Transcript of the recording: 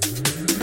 Mm-hmm.